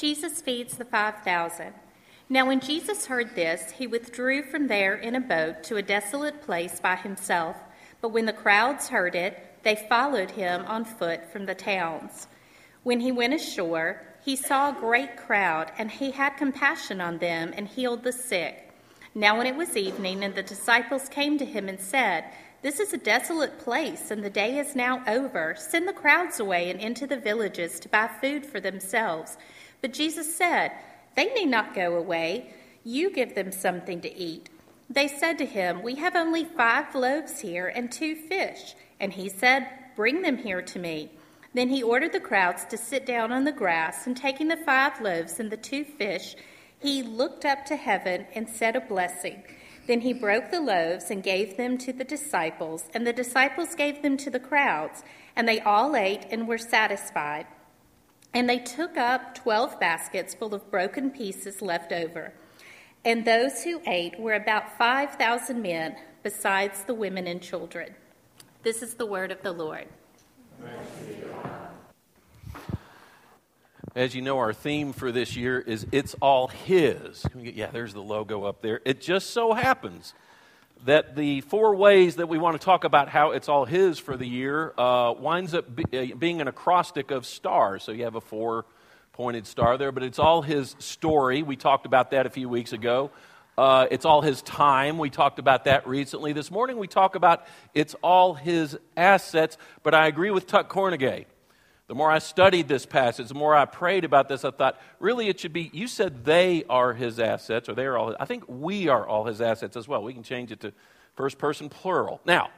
Jesus feeds the 5,000. Now, when Jesus heard this, he withdrew from there in a boat to a desolate place by himself. But when the crowds heard it, they followed him on foot from the towns. When he went ashore, he saw a great crowd, and he had compassion on them and healed the sick. Now, when it was evening, and the disciples came to him and said, This is a desolate place, and the day is now over. Send the crowds away and into the villages to buy food for themselves. But Jesus said, They need not go away. You give them something to eat. They said to him, We have only five loaves here and two fish. And he said, Bring them here to me. Then he ordered the crowds to sit down on the grass, and taking the five loaves and the two fish, he looked up to heaven and said a blessing. Then he broke the loaves and gave them to the disciples, and the disciples gave them to the crowds, and they all ate and were satisfied. And they took up twelve baskets full of broken pieces left over. And those who ate were about 5,000 men, besides the women and children. This is the word of the Lord. As you know, our theme for this year is It's All His. Yeah, there's the logo up there. It just so happens that the four ways that we want to talk about how it's all His for the year uh, winds up be, uh, being an acrostic of stars. So you have a four pointed star there, but it's all His story. We talked about that a few weeks ago. Uh, it's all his time. We talked about that recently. This morning we talk about it's all his assets. But I agree with Tuck Cornegay. The more I studied this passage, the more I prayed about this, I thought, really, it should be, you said they are his assets, or they are all I think we are all his assets as well. We can change it to first person plural. Now,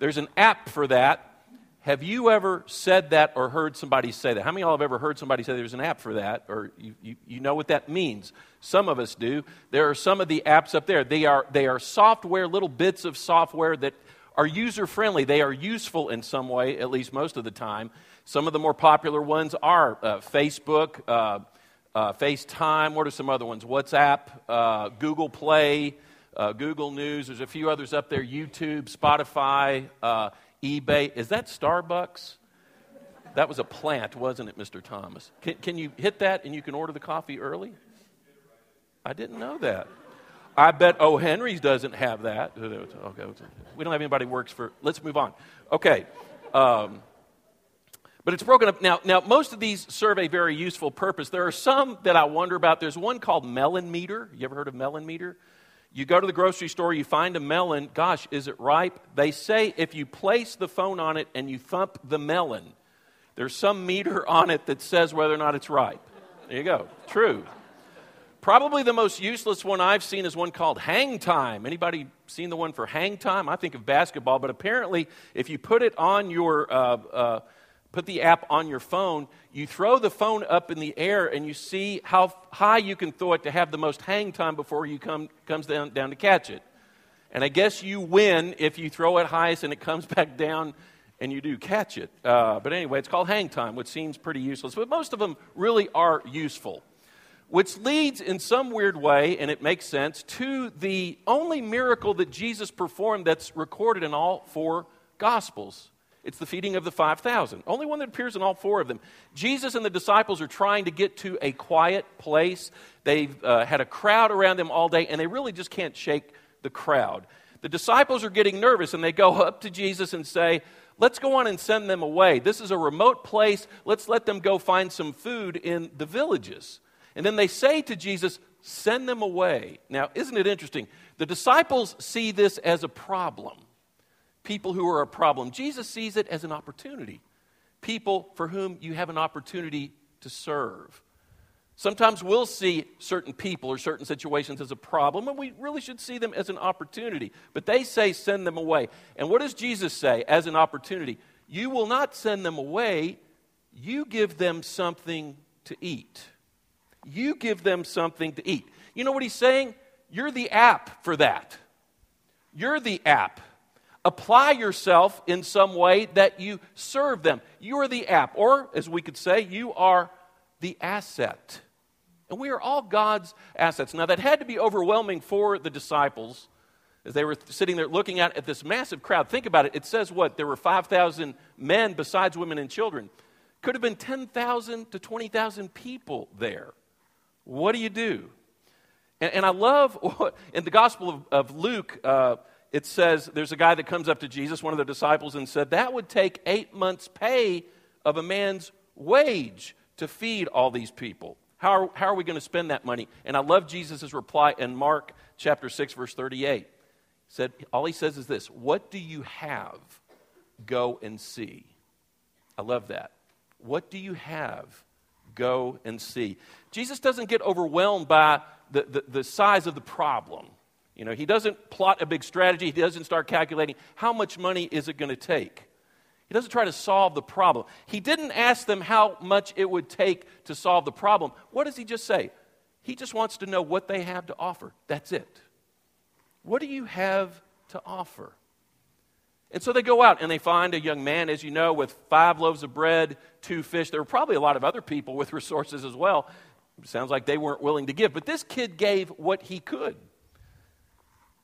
there's an app for that. Have you ever said that or heard somebody say that? How many of y'all have ever heard somebody say there's an app for that, or you, you, you know what that means? Some of us do. There are some of the apps up there. They are, they are software, little bits of software that are user friendly. They are useful in some way, at least most of the time. Some of the more popular ones are uh, Facebook, uh, uh, FaceTime. What are some other ones? WhatsApp, uh, Google Play, uh, Google News. There's a few others up there YouTube, Spotify, uh, eBay. Is that Starbucks? That was a plant, wasn't it, Mr. Thomas? Can, can you hit that and you can order the coffee early? I didn't know that. I bet O. Henry's doesn't have that. Okay, we don't have anybody works for. Let's move on. Okay. Um, but it's broken up. Now, now, most of these serve a very useful purpose. There are some that I wonder about. There's one called Melon Meter. You ever heard of Melon Meter? You go to the grocery store, you find a melon. Gosh, is it ripe? They say if you place the phone on it and you thump the melon, there's some meter on it that says whether or not it's ripe. There you go. True. Probably the most useless one I've seen is one called Hang Time. Anybody seen the one for Hang Time? I think of basketball, but apparently, if you put it on your uh, uh, put the app on your phone, you throw the phone up in the air and you see how high you can throw it to have the most hang time before you come comes down, down to catch it. And I guess you win if you throw it highest and it comes back down and you do catch it. Uh, but anyway, it's called hang time, which seems pretty useless. But most of them really are useful. Which leads in some weird way, and it makes sense, to the only miracle that Jesus performed that's recorded in all four Gospels. It's the feeding of the 5,000. Only one that appears in all four of them. Jesus and the disciples are trying to get to a quiet place. They've uh, had a crowd around them all day, and they really just can't shake the crowd. The disciples are getting nervous, and they go up to Jesus and say, Let's go on and send them away. This is a remote place. Let's let them go find some food in the villages. And then they say to Jesus, Send them away. Now, isn't it interesting? The disciples see this as a problem people who are a problem. Jesus sees it as an opportunity, people for whom you have an opportunity to serve. Sometimes we'll see certain people or certain situations as a problem, and we really should see them as an opportunity. But they say, send them away. And what does Jesus say as an opportunity? You will not send them away, you give them something to eat. You give them something to eat. You know what he's saying? You're the app for that. You're the app apply yourself in some way that you serve them. You are the app, or as we could say, you are the asset. And we are all God's assets. Now, that had to be overwhelming for the disciples as they were sitting there looking at, at this massive crowd. Think about it. It says what? There were 5,000 men besides women and children. Could have been 10,000 to 20,000 people there. What do you do? And, and I love what, in the Gospel of, of Luke, uh, it says there's a guy that comes up to Jesus, one of the disciples, and said, That would take eight months' pay of a man's wage to feed all these people. How are, how are we going to spend that money? And I love Jesus' reply in Mark chapter 6, verse 38. He said, All he says is this What do you have? Go and see. I love that. What do you have? Go and see. Jesus doesn't get overwhelmed by the, the, the size of the problem. You know, he doesn't plot a big strategy. He doesn't start calculating how much money is it going to take. He doesn't try to solve the problem. He didn't ask them how much it would take to solve the problem. What does he just say? He just wants to know what they have to offer. That's it. What do you have to offer? And so they go out and they find a young man, as you know, with five loaves of bread, two fish. There were probably a lot of other people with resources as well. It sounds like they weren't willing to give. But this kid gave what he could.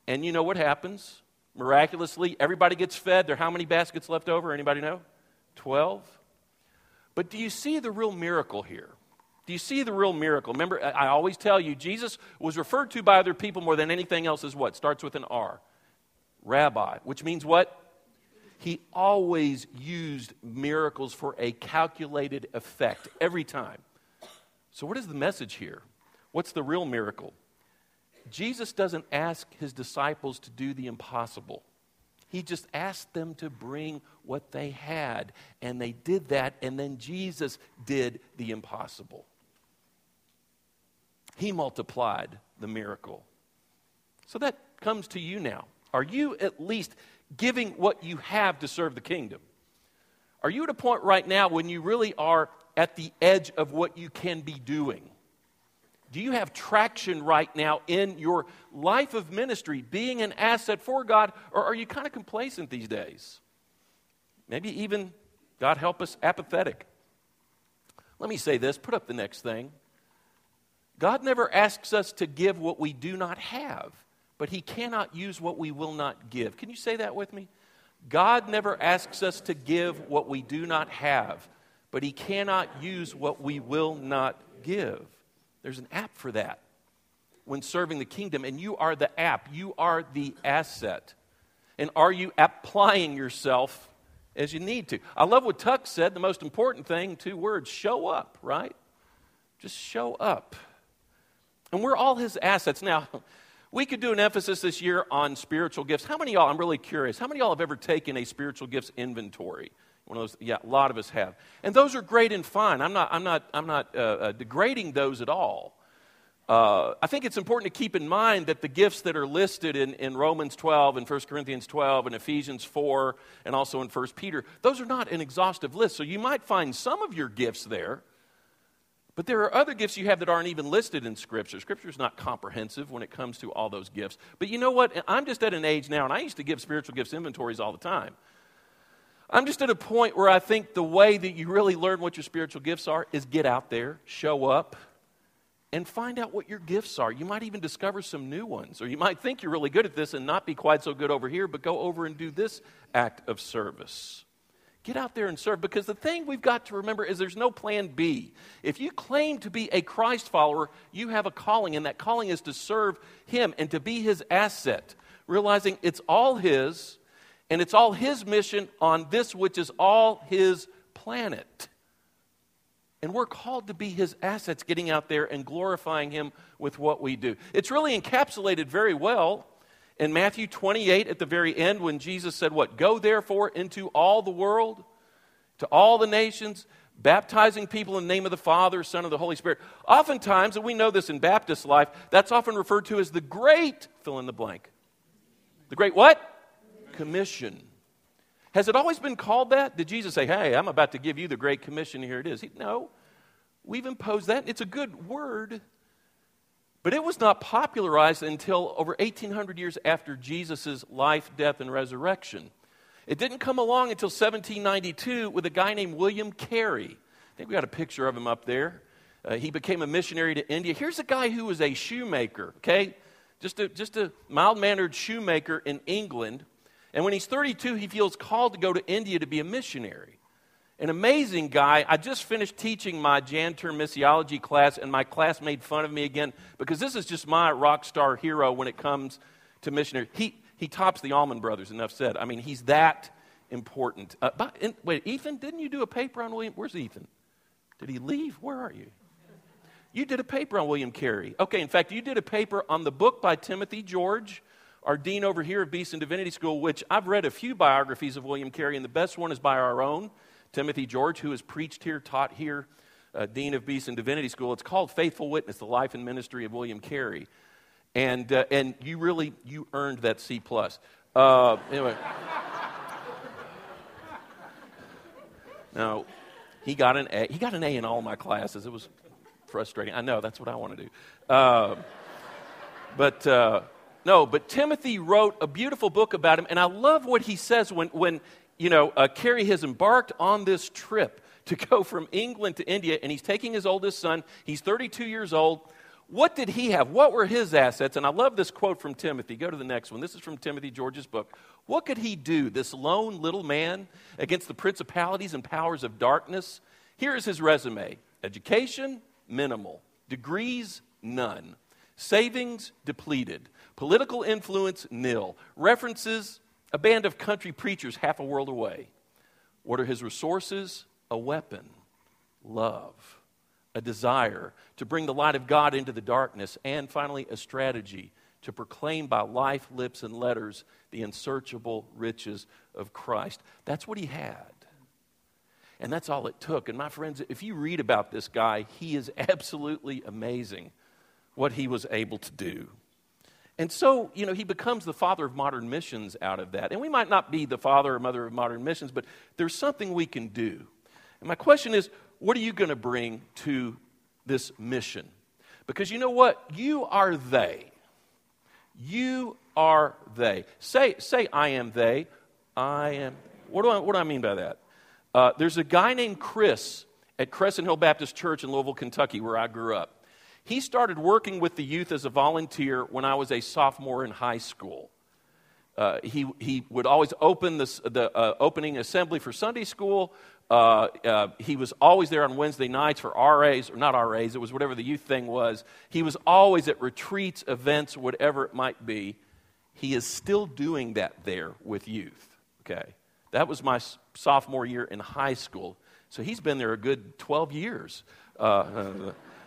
And you know what happens? Miraculously, everybody gets fed. There are how many baskets left over? Anybody know? 12. But do you see the real miracle here? Do you see the real miracle? Remember, I always tell you, Jesus was referred to by other people more than anything else as what? Starts with an R. Rabbi, which means what? He always used miracles for a calculated effect every time. So, what is the message here? What's the real miracle? Jesus doesn't ask his disciples to do the impossible. He just asked them to bring what they had, and they did that, and then Jesus did the impossible. He multiplied the miracle. So that comes to you now. Are you at least giving what you have to serve the kingdom? Are you at a point right now when you really are at the edge of what you can be doing? Do you have traction right now in your life of ministry, being an asset for God, or are you kind of complacent these days? Maybe even, God help us, apathetic. Let me say this put up the next thing. God never asks us to give what we do not have, but He cannot use what we will not give. Can you say that with me? God never asks us to give what we do not have, but He cannot use what we will not give. There's an app for that when serving the kingdom, and you are the app, you are the asset. And are you applying yourself as you need to? I love what Tuck said. The most important thing, two words show up, right? Just show up. And we're all his assets. Now, we could do an emphasis this year on spiritual gifts. How many y'all, I'm really curious, how many y'all have ever taken a spiritual gifts inventory? One of those, yeah, a lot of us have. And those are great and fine. I'm not, I'm not, I'm not uh, uh, degrading those at all. Uh, I think it's important to keep in mind that the gifts that are listed in, in Romans 12 and 1 Corinthians 12 and Ephesians 4 and also in 1 Peter, those are not an exhaustive list. So you might find some of your gifts there, but there are other gifts you have that aren't even listed in Scripture. Scripture is not comprehensive when it comes to all those gifts. But you know what? I'm just at an age now, and I used to give spiritual gifts inventories all the time. I'm just at a point where I think the way that you really learn what your spiritual gifts are is get out there, show up, and find out what your gifts are. You might even discover some new ones, or you might think you're really good at this and not be quite so good over here, but go over and do this act of service. Get out there and serve because the thing we've got to remember is there's no plan B. If you claim to be a Christ follower, you have a calling, and that calling is to serve Him and to be His asset, realizing it's all His and it's all His mission on this, which is all His planet. And we're called to be His assets, getting out there and glorifying Him with what we do. It's really encapsulated very well in Matthew 28 at the very end when Jesus said, What? Go therefore into all the world, to all the nations, baptizing people in the name of the Father, Son, and the Holy Spirit. Oftentimes, and we know this in Baptist life, that's often referred to as the great fill in the blank. The great what? Commission. Has it always been called that? Did Jesus say, Hey, I'm about to give you the Great Commission, here it is? He, no. We've imposed that. It's a good word. But it was not popularized until over 1800 years after Jesus' life, death, and resurrection. It didn't come along until 1792 with a guy named William Carey. I think we got a picture of him up there. Uh, he became a missionary to India. Here's a guy who was a shoemaker, okay? Just a, just a mild mannered shoemaker in England and when he's 32, he feels called to go to India to be a missionary. an amazing guy. I just finished teaching my Jan term missiology class, and my class made fun of me again because this is just my rock star hero when it comes to missionary. He, he tops the Allman Brothers, enough said. I mean, he's that important. Uh, but, and, wait, Ethan, didn't you do a paper on William? Where's Ethan? Did he leave? Where are you? You did a paper on William Carey. Okay, in fact, you did a paper on the book by Timothy George, our dean over here of Beeson Divinity School, which I've read a few biographies of William Carey, and the best one is by our own Timothy George, who has preached here, taught here, uh, Dean of Beeson Divinity School. It's called Faithful Witness, the life and ministry of William Carey. And, uh, and you really, you earned that C+. plus. Uh, anyway. now, he got an A. He got an A in all my classes. It was frustrating. I know, that's what I want to do. Uh, but uh, no, but Timothy wrote a beautiful book about him, and I love what he says when, when you know, uh, Carey has embarked on this trip to go from England to India, and he's taking his oldest son. He's 32 years old. What did he have? What were his assets? And I love this quote from Timothy. Go to the next one. This is from Timothy George's book. What could he do, this lone little man, against the principalities and powers of darkness? Here is his resume education, minimal, degrees, none, savings, depleted, political influence, nil, references, a band of country preachers half a world away. What are his resources? A weapon, love, a desire to bring the light of God into the darkness, and finally, a strategy to proclaim by life, lips, and letters the unsearchable riches of Christ. That's what he had. And that's all it took. And my friends, if you read about this guy, he is absolutely amazing what he was able to do. And so, you know, he becomes the father of modern missions out of that. And we might not be the father or mother of modern missions, but there's something we can do. And my question is what are you going to bring to this mission? Because you know what? You are they. You are they. Say, say I am they. I am. What do I, what do I mean by that? Uh, there's a guy named Chris at Crescent Hill Baptist Church in Louisville, Kentucky, where I grew up. He started working with the youth as a volunteer when I was a sophomore in high school. Uh, he, he would always open this, the uh, opening assembly for Sunday school. Uh, uh he was always there on Wednesday nights for RAs, or not RAs, it was whatever the youth thing was. He was always at retreats, events, whatever it might be. He is still doing that there with youth. Okay. That was my sophomore year in high school. So he's been there a good 12 years.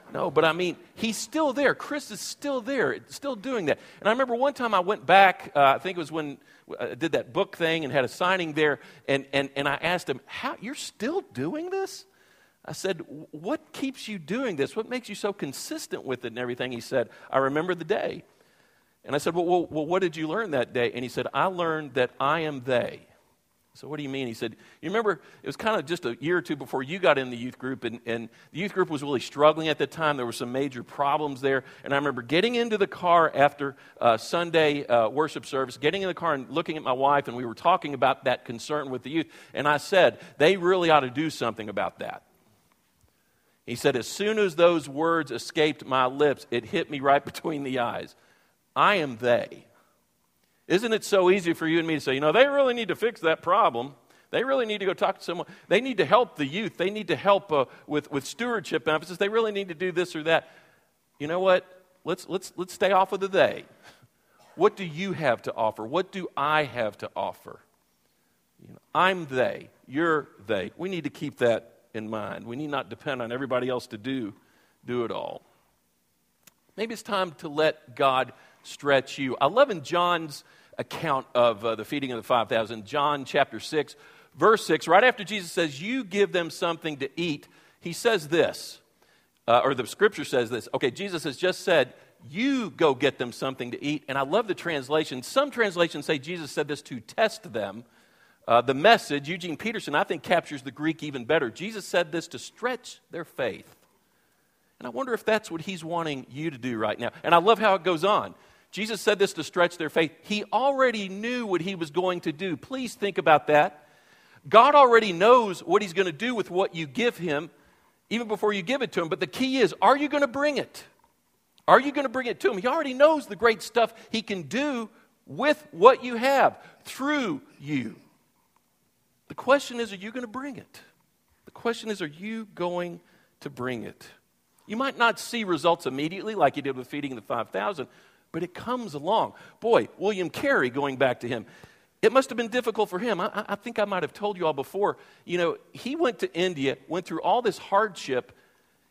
Uh, uh no, but I mean, he's still there. Chris is still there, still doing that. And I remember one time I went back, uh, I think it was when I did that book thing and had a signing there, and, and, and I asked him, How, You're still doing this? I said, What keeps you doing this? What makes you so consistent with it and everything? He said, I remember the day. And I said, well, well, well what did you learn that day? And he said, I learned that I am they. So, what do you mean? He said, You remember, it was kind of just a year or two before you got in the youth group, and, and the youth group was really struggling at the time. There were some major problems there. And I remember getting into the car after uh, Sunday uh, worship service, getting in the car and looking at my wife, and we were talking about that concern with the youth. And I said, They really ought to do something about that. He said, As soon as those words escaped my lips, it hit me right between the eyes. I am they. Isn't it so easy for you and me to say, you know, they really need to fix that problem? They really need to go talk to someone. They need to help the youth. They need to help uh, with, with stewardship emphasis. They really need to do this or that. You know what? Let's, let's, let's stay off of the they. What do you have to offer? What do I have to offer? You know, I'm they. You're they. We need to keep that in mind. We need not depend on everybody else to do, do it all. Maybe it's time to let God stretch you. I love in John's account of uh, the feeding of the 5,000, John chapter 6, verse 6, right after Jesus says, You give them something to eat, he says this, uh, or the scripture says this. Okay, Jesus has just said, You go get them something to eat. And I love the translation. Some translations say Jesus said this to test them. Uh, the message, Eugene Peterson, I think, captures the Greek even better. Jesus said this to stretch their faith. And I wonder if that's what he's wanting you to do right now. And I love how it goes on. Jesus said this to stretch their faith. He already knew what he was going to do. Please think about that. God already knows what he's going to do with what you give him, even before you give it to him. But the key is are you going to bring it? Are you going to bring it to him? He already knows the great stuff he can do with what you have through you. The question is are you going to bring it? The question is, are you going to bring it? You might not see results immediately like you did with feeding the 5,000, but it comes along. Boy, William Carey, going back to him, it must have been difficult for him. I, I, think I might have told you all before. You know, he went to India, went through all this hardship.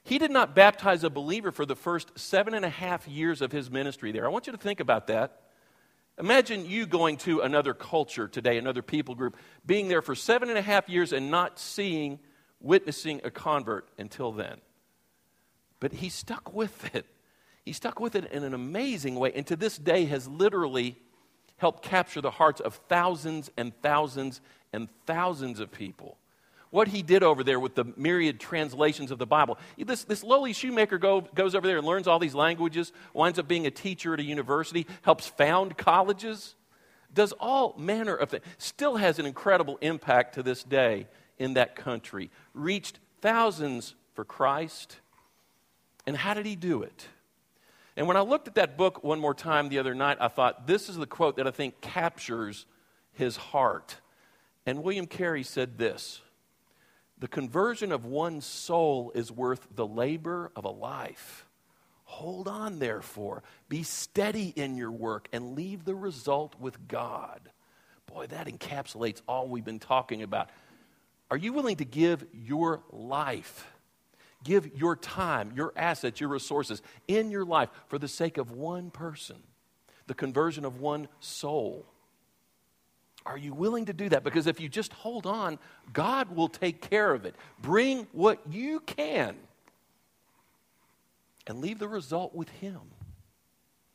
He did not baptize a believer for the first seven and a half years of his ministry there. I want you to think about that. Imagine you going to another culture today, another people group, being there for seven and a half years and not seeing, witnessing a convert until then. But he stuck with it. He stuck with it in an amazing way, and to this day has literally helped capture the hearts of thousands and thousands and thousands of people. What he did over there with the myriad translations of the Bible. This, this lowly shoemaker go, goes over there and learns all these languages, winds up being a teacher at a university, helps found colleges, does all manner of things, still has an incredible impact to this day in that country, reached thousands for Christ and how did he do it? And when I looked at that book one more time the other night, I thought, this is the quote that I think captures his heart. And William Carey said this The conversion of one soul is worth the labor of a life. Hold on, therefore. Be steady in your work and leave the result with God. Boy, that encapsulates all we've been talking about. Are you willing to give your life? Give your time, your assets, your resources in your life for the sake of one person, the conversion of one soul. Are you willing to do that? Because if you just hold on, God will take care of it. Bring what you can and leave the result with Him.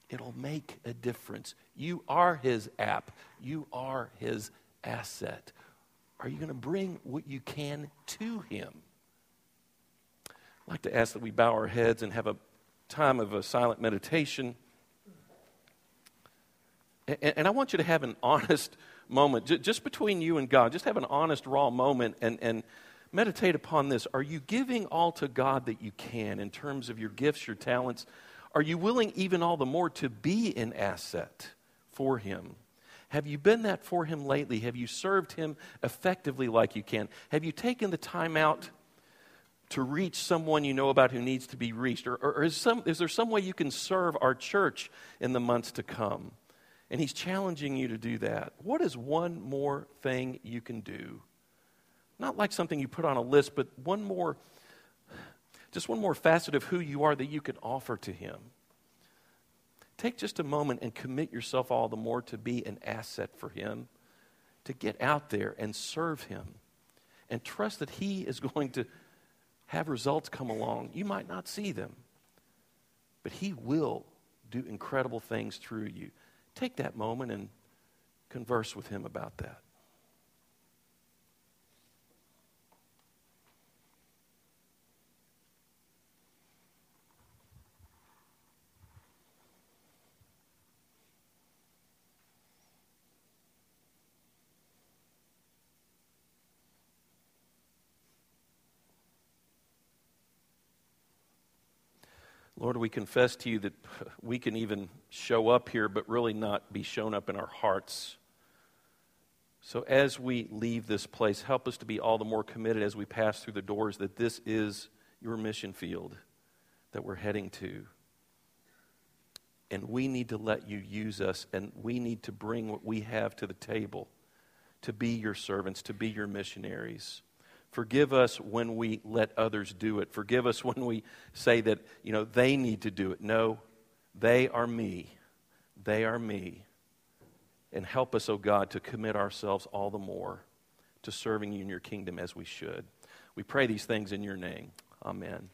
It'll make a difference. You are His app, you are His asset. Are you going to bring what you can to Him? Like to ask that we bow our heads and have a time of a silent meditation. And, and I want you to have an honest moment, just between you and God. Just have an honest, raw moment and, and meditate upon this. Are you giving all to God that you can in terms of your gifts, your talents? Are you willing, even all the more, to be an asset for Him? Have you been that for Him lately? Have you served Him effectively like you can? Have you taken the time out? To reach someone you know about who needs to be reached? Or, or, is, some, is there some way you can serve our church in the months to come? And he's challenging you to do that. What is one more thing you can do? Not like something you put on a list, but one more, just one more facet of who you are that you can offer to him. Take just a moment and commit yourself all the more to be an asset for him, to get out there and serve him, and trust that he is going to have results come along. You might not see them, but He will do incredible things through you. Take that moment and converse with Him about that. Lord, we confess to you that we can even show up here, but really not be shown up in our hearts. So as we leave this place, help us to be all the more committed as we pass through the doors that this is your mission field that we're heading to. And we need to let you use us, and we need to bring what we have to the table to be your servants, to be your missionaries. Forgive us when we let others do it. Forgive us when we say that, you know, they need to do it. No, they are me. They are me. And help us, O oh God, to commit ourselves all the more to serving you in your kingdom as we should. We pray these things in your name. Amen.